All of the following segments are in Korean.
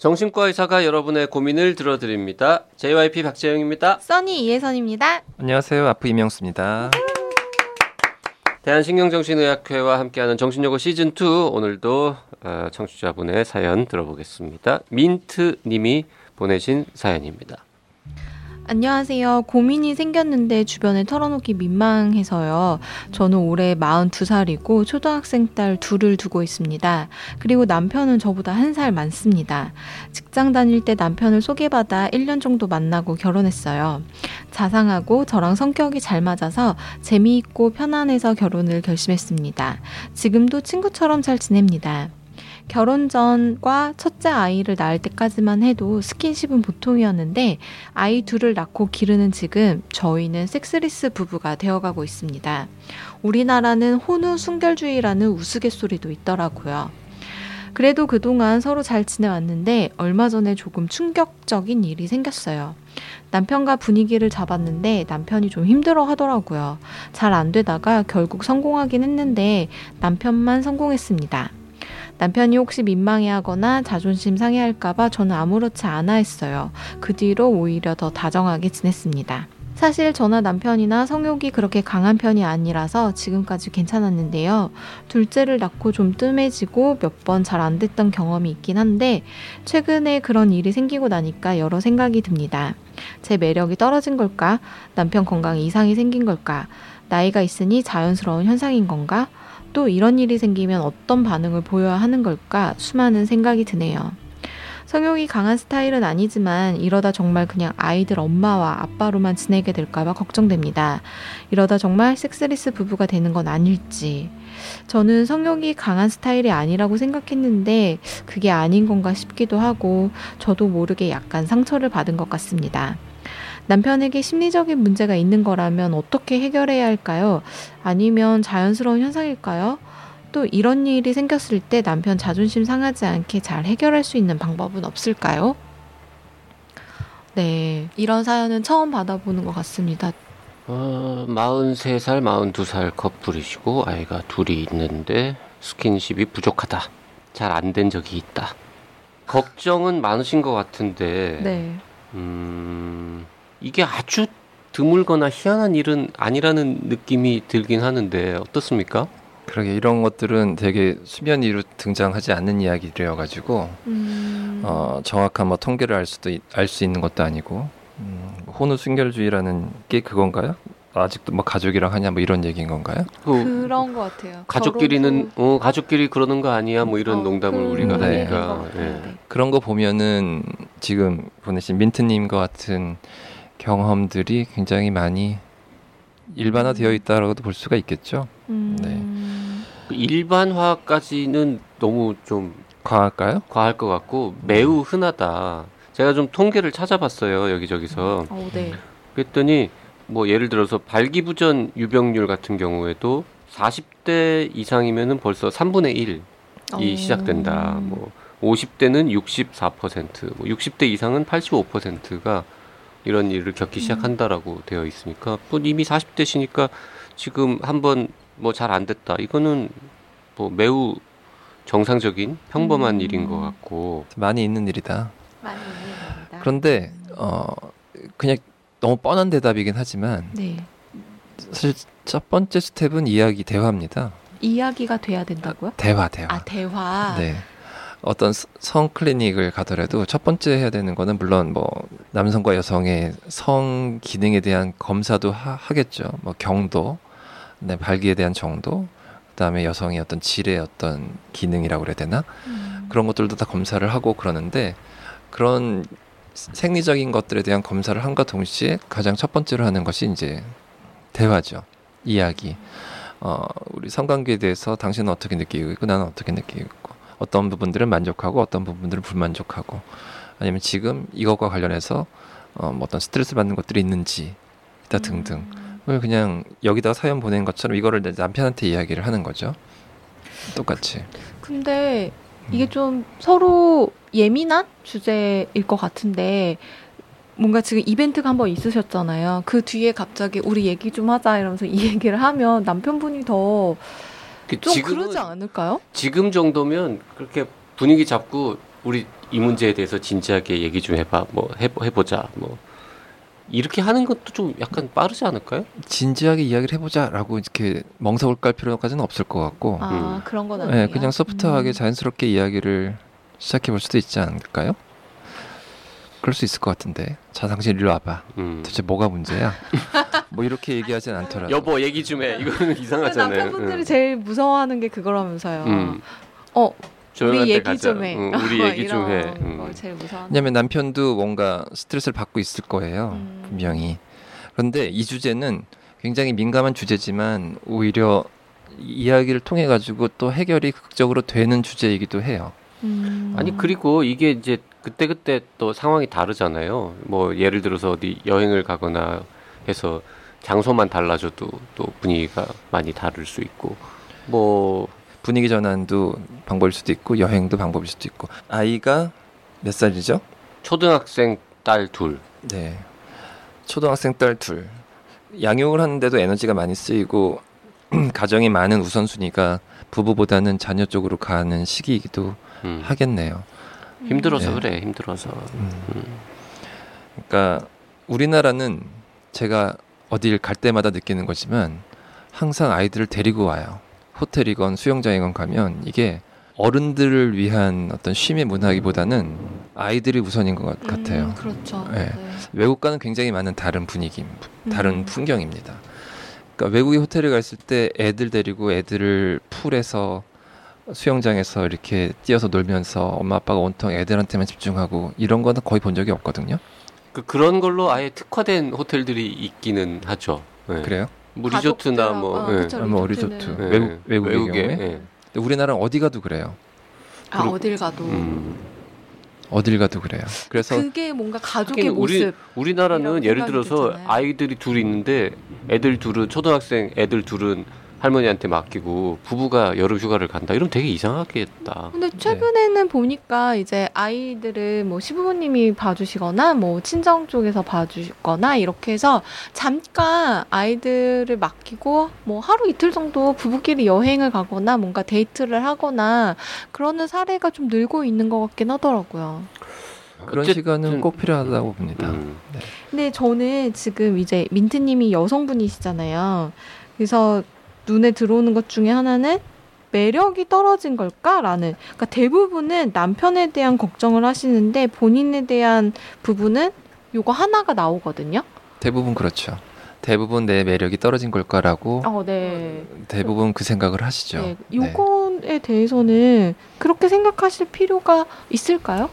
정신과 의사가 여러분의 고민을 들어드립니다. JYP 박재영입니다. 써니 이혜선입니다. 안녕하세요. 아프 이명수입니다. 대한신경정신의학회와 함께하는 정신여고 시즌2 오늘도 어, 청취자분의 사연 들어보겠습니다. 민트님이 보내신 사연입니다. 안녕하세요. 고민이 생겼는데 주변에 털어놓기 민망해서요. 저는 올해 42살이고 초등학생 딸 둘을 두고 있습니다. 그리고 남편은 저보다 한 살 많습니다. 직장 다닐 때 남편을 소개받아 1년 정도 만나고 결혼했어요. 자상하고 저랑 성격이 잘 맞아서 재미있고 편안해서 결혼을 결심했습니다. 지금도 친구처럼 잘 지냅니다. 결혼 전과 첫째 아이를 낳을 때까지만 해도 스킨십은 보통이었는데 아이 둘을 낳고 기르는 지금 저희는 섹스리스 부부가 되어가고 있습니다. 우리나라는 혼우 순결주의라는 우스갯소리도 있더라고요. 그래도 그동안 서로 잘 지내왔는데 얼마 전에 조금 충격적인 일이 생겼어요. 남편과 분위기를 잡았는데 남편이 좀 힘들어 하더라고요. 잘 안 되다가 결국 성공하긴 했는데 남편만 성공했습니다. 남편이 혹시 민망해하거나 자존심 상해할까봐 저는 아무렇지 않아 했어요. 그 뒤로 오히려 더 다정하게 지냈습니다. 사실 저나 남편이나 성욕이 그렇게 강한 편이 아니라서 지금까지 괜찮았는데요. 둘째를 낳고 좀 뜸해지고 몇 번 잘 안 됐던 경험이 있긴 한데 최근에 그런 일이 생기고 나니까 여러 생각이 듭니다. 제 매력이 떨어진 걸까? 남편 건강에 이상이 생긴 걸까? 나이가 있으니 자연스러운 현상인 건가? 또 이런 일이 생기면 어떤 반응을 보여야 하는 걸까 수많은 생각이 드네요. 성욕이 강한 스타일은 아니지만 이러다 정말 그냥 아이들 엄마와 아빠로만 지내게 될까봐 걱정됩니다. 이러다 정말 섹스리스 부부가 되는 건 아닐지. 저는 성욕이 강한 스타일이 아니라고 생각했는데 그게 아닌 건가 싶기도 하고 저도 모르게 약간 상처를 받은 것 같습니다. 남편에게 심리적인 문제가 있는 거라면 어떻게 해결해야 할까요? 아니면 자연스러운 현상일까요? 또 이런 일이 생겼을 때 남편 자존심 상하지 않게 잘 해결할 수 있는 방법은 없을까요? 네, 이런 사연은 처음 받아보는 것 같습니다. 어, 43살, 42살 커플이시고 아이가 둘이 있는데 스킨십이 부족하다. 잘 안 된 적이 있다. 걱정은 많으신 것 같은데 네. 음, 이게 아주 드물거나 희한한 일은 아니라는 느낌이 들긴 하는데 어떻습니까? 그러게 이런 것들은 되게 수면 위로 등장하지 않는 이야기들이어 가지고 음... 어, 정확한 뭐 통계를 알 수도 알 수 있는 것도 아니고 음, 혼우 순결주의라는 게 그건가요? 아직도 뭐 가족이랑 하냐 뭐 이런 얘기인 건가요? 그 그런 것 같아요. 가족끼리는 결혼도- 어 가족끼리 그러는 거 아니야 뭐 이런 어, 농담을 그- 우리가 네. 하니까. 네. 그런 거 보면은 지금 보내신 민트님과 같은 경험들이 굉장히 많이 일반화되어 있다라고도 볼 수가 있겠죠. 음... 그 일반화까지는 너무 좀 과할까요? 과할 것 같고 매우 흔하다. 제가 좀 통계를 찾아봤어요 여기저기서. 어, 네. 그랬더니 뭐 예를 들어서 발기부전 유병률 같은 경우에도 40대 이상이면은 벌써 3분의 1이 어. 시작된다. 뭐 50대는 64%, 뭐 60대 이상은 85%가 이런 일을 겪기 시작한다라고 되어 있으니까 뭐 이미 40대시니까 지금 한번 뭐 잘 안 됐다. 이거는 뭐 매우 정상적인 평범한 음. 일인 것 같고 많이 있는 일이다. 많이 있는 겁니다. 그런데 어 그냥 너무 뻔한 대답이긴 하지만 네. 사실 첫 번째 스텝은 이야기 대화입니다. 이야기가 돼야 된다고요? 대화 대화. 아 대화. 네. 어떤 스- 성 클리닉을 가더라도 첫 번째 해야 되는 거는 물론 뭐 남성과 여성의 성 기능에 대한 검사도 하, 하겠죠. 뭐 경도, 네, 발기에 대한 정도, 그다음에 여성의 어떤 질의 어떤 기능이라고 그래야 되나? 음. 그런 것들도 다 검사를 하고 그러는데 그런 생리적인 것들에 대한 검사를 함과 동시에 가장 첫 번째로 하는 것이 이제 대화죠. 이야기. 어, 우리 성관계에 대해서 당신은 어떻게 느끼고 있고 나는 어떻게 느끼고 있고 어떤 부분들은 만족하고 어떤 부분들은 불만족하고 아니면 지금 이것과 관련해서 어, 뭐 어떤 스트레스 받는 것들이 있는지 이다 등등 을 그냥 여기다가 사연 보낸 것처럼 이거를 내 남편한테 이야기를 하는 거죠. 똑같이. 근데 이게 음. 좀 서로 예민한 주제일 것 같은데 뭔가 지금 이벤트가 한 번 있으셨잖아요. 그 뒤에 갑자기 우리 얘기 좀 하자 이러면서 이 얘기를 하면 남편분이 더 좀그 지금은 그러지 않을까요? 지금 정도면 그렇게 분위기 잡고 우리 이 문제에 대해서 진지하게 얘기 좀 해봐. 뭐 해보, 해보자. 뭐 이렇게 하는 것도 좀 약간 빠르지 않을까요? 진지하게 이야기를 해보자라고 이렇게 멍석을 깔 필요까지는 없을 것 같고, 아 음. 그런 건 네, 아니에요. 그냥 소프트하게 음. 자연스럽게 이야기를 시작해 볼 수도 있지 않을까요? 그럴 수 있을 것 같은데. 자, 당신 일로 와봐. 음. 도대체 뭐가 문제야? 뭐 이렇게 얘기하진 않더라도. 여보 얘기 좀 해. 이거는 근데 이상하잖아요. 남편분들이 응. 제일 무서워하는 게 그거라면서요. 음. 어 우리 데 얘기 가자. 좀 해. 응, 우리 얘기 좀 해. 응. 거 제일 무서워. 왜냐면 남편도 뭔가 스트레스를 받고 있을 거예요. 음. 분명히. 그런데 이 주제는 굉장히 민감한 주제지만 오히려 이 이야기를 통해 가지고 또 해결이 극적으로 되는 주제이기도 해요. 음. 아니 그리고 이게 이제 그때 그때 또 상황이 다르잖아요. 뭐 예를 들어서 어디 여행을 가거나 해서 장소만 달라져도 또 분위기가 많이 다를 수 있고 뭐 분위기 전환도 방법일 수도 있고 여행도 방법일 수도 있고 아이가 몇 살이죠? 초등학생 딸 둘. 네. 초등학생 딸 둘. 양육을 하는데도 에너지가 많이 쓰이고 가정이 많은 우선순위가 부부보다는 자녀 쪽으로 가는 시기이기도 음. 하겠네요. 힘들어서 네. 그래 힘들어서. 음. 그러니까 우리나라는 제가 어딜 갈 때마다 느끼는 거지만 항상 아이들을 데리고 와요. 호텔이건 수영장이건 가면 이게 어른들을 위한 어떤 쉼의 문화기보다는 아이들이 우선인 것 같- 같아요. 음, 그렇죠. 네. 네. 외국과는 굉장히 많은 다른 분위기, 다른 음. 풍경입니다. 그러니까 외국에 호텔에 갔을 때 애들 데리고 애들을 풀에서 수영장에서 이렇게 뛰어서 놀면서 엄마 아빠가 온통 애들한테만 집중하고 이런 거는 거의 본 적이 없거든요. 그 그런 걸로 아예 특화된 호텔들이 있기는 하죠. 네. 그래요? 뭐 리조트나 뭐 아, 예. 그쵸, 뭐 리조트는. 리조트. 예. 외국- 외국의 외국에, 경우에? 예. 근데 우리나라 는 어디 가도 그래요. 아 그리고- 어딜 가도 음. 어딜 가도 그래요. 그래서 그게 뭔가 가족의 하긴 우리 모습. 우리나라는 예를 들어서 들잖아요. 아이들이 둘 있는데 애들 둘은 초등학생 애들 둘은 할머니한테 맡기고 부부가 여름 휴가를 간다. 이러면 되게 이상하겠다. 근데 최근에는 보니까 이제 아이들은 뭐 시부모님이 봐주시거나 뭐 친정 쪽에서 봐주거나 이렇게 해서 잠깐 아이들을 맡기고 뭐 하루 이틀 정도 부부끼리 여행을 가거나 뭔가 데이트를 하거나 그러는 사례가 좀 늘고 있는 것 같긴 하더라고요. 그런 어쨌든- 시간은 꼭 필요하다고 봅니다. 음. 근데 저는 지금 이제 민트님이 여성분이시잖아요. 그래서 눈에 들어오는 것 중에 하나는 매력이 떨어진 걸까라는. 그러니까 대부분은 남편에 대한 걱정을 하시는데 본인에 대한 부분은 요거 하나가 나오거든요. 대부분 그렇죠. 대부분 내 매력이 떨어진 걸까라고 어, 네. 대부분 그 생각을 하시죠. 네. 요거에 대해서는 그렇게 생각하실 필요가 있을까요?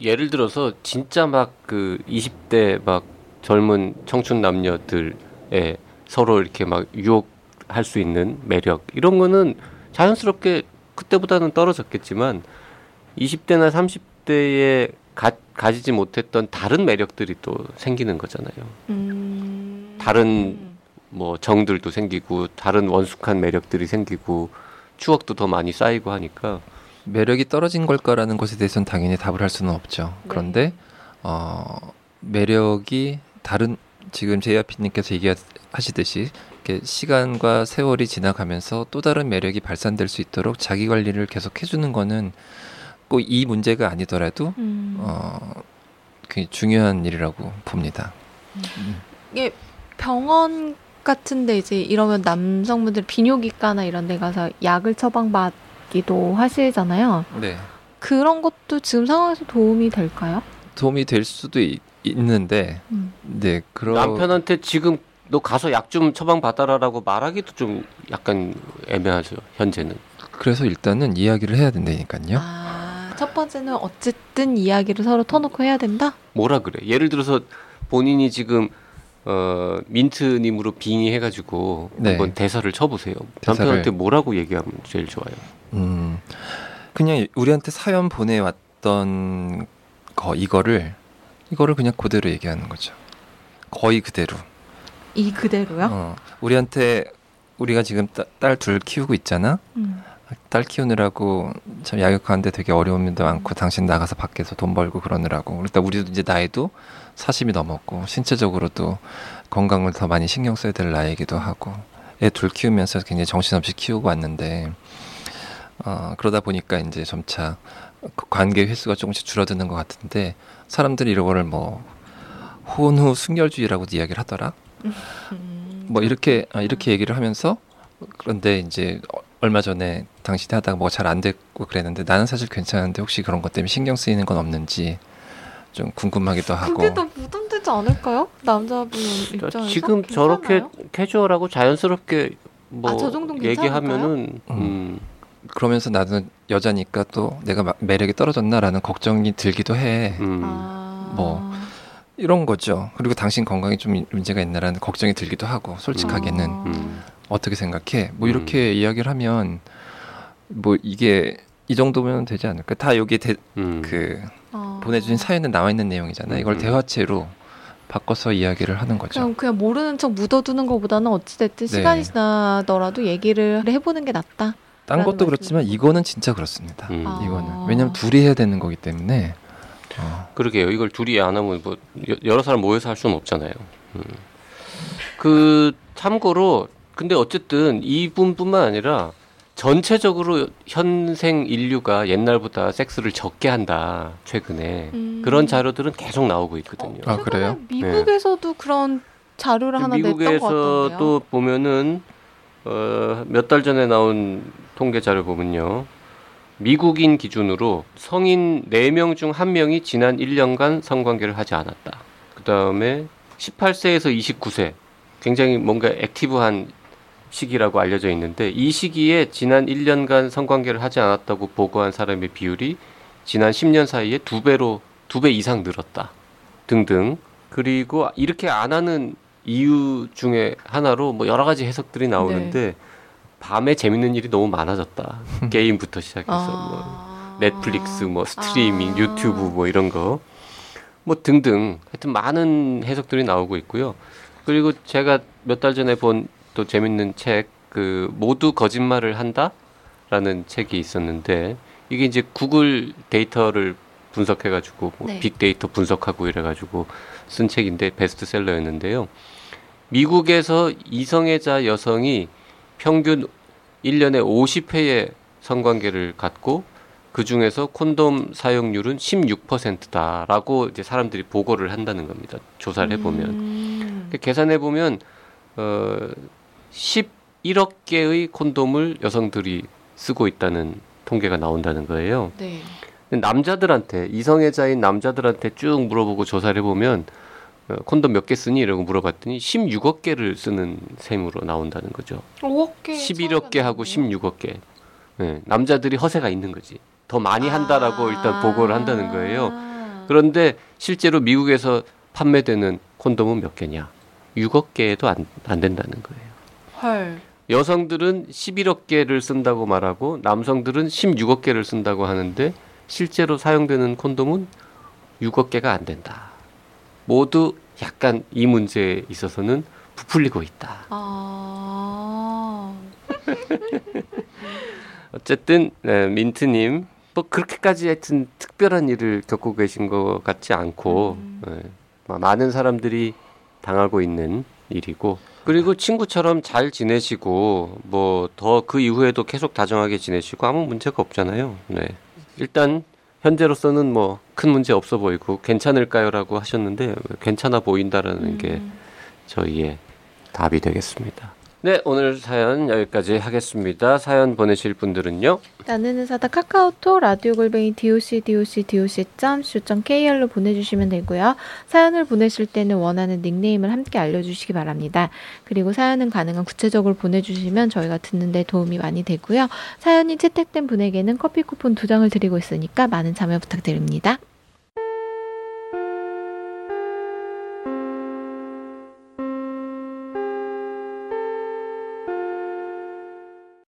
예를 들어서 진짜 막 그 20대 막 젊은 청춘 남녀들에 서로 이렇게 막 유혹 할 수 있는 매력 이런 거는 자연스럽게 그때보다는 떨어졌겠지만 20대나 30대에 가, 가지지 못했던 다른 매력들이 또 생기는 거잖아요. 음. 다른 뭐 정들도 생기고 다른 원숙한 매력들이 생기고 추억도 더 많이 쌓이고 하니까 매력이 떨어진 걸까라는 것에 대해서는 당연히 답을 할 수는 없죠. 네. 그런데 어, 매력이 다른 지금 제이아피님께서 얘기하시듯이 이렇게 시간과 세월이 지나가면서 또 다른 매력이 발산될 수 있도록 자기 관리를 계속 해주는 거는 꼭 이 문제가 아니더라도 음. 어, 굉장히 중요한 일이라고 봅니다. 음. 이게 병원 같은데 이제 이러면 남성분들 비뇨기과나 이런 데 가서 약을 처방받기도 하시잖아요. 네. 그런 것도 지금 상황에서 도움이 될까요? 도움이 될 수도 있, 있는데, 음. 네, 그런 남편한테 지금 너 가서 약 좀 처방 받아라라고 말하기도 좀 약간 애매하죠 현재는. 그래서 일단은 이야기를 해야 된다니까요. 아, 첫 번째는 어쨌든 이야기를 서로 터놓고 해야 된다? 뭐라 그래? 예를 들어서 본인이 지금 어 민트님으로 빙의해가지고 네. 한번 대사를 쳐보세요. 대사를. 남편한테 뭐라고 얘기하면 제일 좋아요. 음, 그냥 우리한테 사연 보내왔던 거 이거를 이거를 그냥 그대로 얘기하는 거죠. 거의 그대로. 이 그대로요? 어, 우리한테 우리가 지금 딸 둘 키우고 있잖아. 음. 딸 키우느라고 참 양육하는데 되게 어려움도 많고 당신 나가서 밖에서 돈 벌고 그러느라고 일단 우리도 이제 나이도 40이 넘었고 신체적으로도 건강을 더 많이 신경 써야 될 나이이기도 하고 애 둘 키우면서 굉장히 정신없이 키우고 왔는데 어, 그러다 보니까 이제 점차 그 관계 횟수가 조금씩 줄어드는 것 같은데 사람들이 이거를 뭐 혼후 순결주의라고도 이야기를 하더라. 음, 뭐 이렇게 아, 이렇게 얘기를 하면서 그런데 이제 어- 얼마 전에 당신이 하다가 뭐잘안 됐고 그랬는데 나는 사실 괜찮은데 혹시 그런 것 때문에 신경 쓰이는 건 없는지 좀 궁금하기도 하고 그게 더 부담되지 않을까요? 남자분 입장에서 지금 저렇게 괜찮아요? 캐주얼하고 자연스럽게 뭐 아, 얘기하면은 음. 음. 그러면서 나는 여자니까 또 내가 마- 매력이 떨어졌나라는 걱정이 들기도 해 음. 아, 뭐. 이런 거죠 그리고 당신 건강에 좀 문제가 있나라는 걱정이 들기도 하고 솔직하게는 아. 음. 어떻게 생각해 뭐 이렇게 이야기를 하면 뭐 이게 이 정도면 되지 않을까 다 여기 대, 음. 그 아. 보내주신 사연에 나와 있는 내용이잖아. 이걸 음. 대화체로 바꿔서 이야기를 하는 거죠. 그냥 그냥 모르는 척 묻어두는 것보다는 어찌됐든 네. 시간이 지나더라도 얘기를 해보는 게 낫다. 딴 것도 라는 그렇지만. 이거는 진짜 그렇습니다. 음. 아. 이거는 왜냐하면 둘이 해야 되는 거기 때문에 어, 그러게요. 이걸 둘이 안 하면 뭐 여- 여러 사람 모여서 할 수는 없잖아요. 음. 그 참고로 근데 어쨌든 이분뿐만 아니라 전체적으로 현생 인류가 옛날보다 섹스를 적게 한다 최근에 음. 그런 자료들은 계속 나오고 있거든요. 아, 그래요? 최근에 미국에서도 그런 자료를 하나 냈던 것 같던데요. 미국에서도 보면은 어, 몇 달 전에 나온 통계 자료 보면요. 미국인 기준으로 성인 4명 중 1명이 지난 1년간 성관계를 하지 않았다. 그 다음에 18세에서 29세. 굉장히 뭔가 액티브한 시기라고 알려져 있는데 이 시기에 지난 1년간 성관계를 하지 않았다고 보고한 사람의 비율이 지난 10년 사이에 두 배로 두 배 이상 늘었다. 등등. 그리고 이렇게 안 하는 이유 중에 하나로 뭐 여러 가지 해석들이 나오는데 밤에 재밌는 일이 너무 많아졌다. 게임부터 시작해서 뭐 아. 넷플릭스, 뭐 스트리밍, 아. 유튜브 뭐 이런 거. 뭐 등등. 하여튼 많은 해석들이 나오고 있고요. 그리고 제가 몇 달 전에 본 또 재밌는 책, 그 모두 거짓말을 한다라는 책이 있었는데 이게 이제 구글 데이터를 분석해 가지고 뭐 네. 빅데이터 분석하고 이래 가지고 쓴 책인데 베스트셀러였는데요. 미국에서 이성애자 여성이 평균 1년에 50회의 성관계를 갖고 그 중에서 콘돔 사용률은 16%다라고 이제 사람들이 보고를 한다는 겁니다. 조사를 해보면. 음. 계산해 보면 어 11억 개의 콘돔을 여성들이 쓰고 있다는 통계가 나온다는 거예요. 네. 남자들한테 이성애자인 남자들한테 쭉 물어보고 조사를 해보면 어, 콘돔 몇 개 쓰니 이러고 물어봤더니 16억 개를 쓰는 셈으로 나온다는 거죠. 5억 개. 11억 개 하고 16억 개. 네, 남자들이 허세가 있는 거지. 더 많이 한다라고 일단 보고를 한다는 거예요. 아. 그런데 실제로 미국에서 판매되는 콘돔은 몇 개냐? 6억 개도 안, 안 된다는 거예요. 헐. 여성들은 11억 개를 쓴다고 말하고 남성들은 16억 개를 쓴다고 하는데 실제로 사용되는 콘돔은 6억 개가 안 된다. 모두 약간 이 문제에 있어서는 부풀리고 있다. 아. 어쨌든 네, 민트님 뭐 그렇게까지 하여튼 특별한 일을 겪고 계신 것 같지 않고 음. 네, 마- 많은 사람들이 당하고 있는 일이고 그리고 친구처럼 잘 지내시고 뭐 더 그 이후에도 계속 다정하게 지내시고 아무 문제가 없잖아요. 네. 일단 현재로서는 뭐 큰 문제 없어 보이고 괜찮을까요라고 하셨는데 괜찮아 보인다라는 게 음. 저희의 답이 되겠습니다. 네, 오늘 사연 여기까지 하겠습니다. 사연 보내실 분들은요. 나는 의사다 카카오톡 라디오 골뱅이 doc doc doc kr로 보내주시면 되고요. 사연을 보내실 때는 원하는 닉네임을 함께 알려주시기 바랍니다. 그리고 사연은 가능한 구체적으로 보내주시면 저희가 듣는데 도움이 많이 되고요. 사연이 채택된 분에게는 커피 쿠폰 두 장을 드리고 있으니까 많은 참여 부탁드립니다.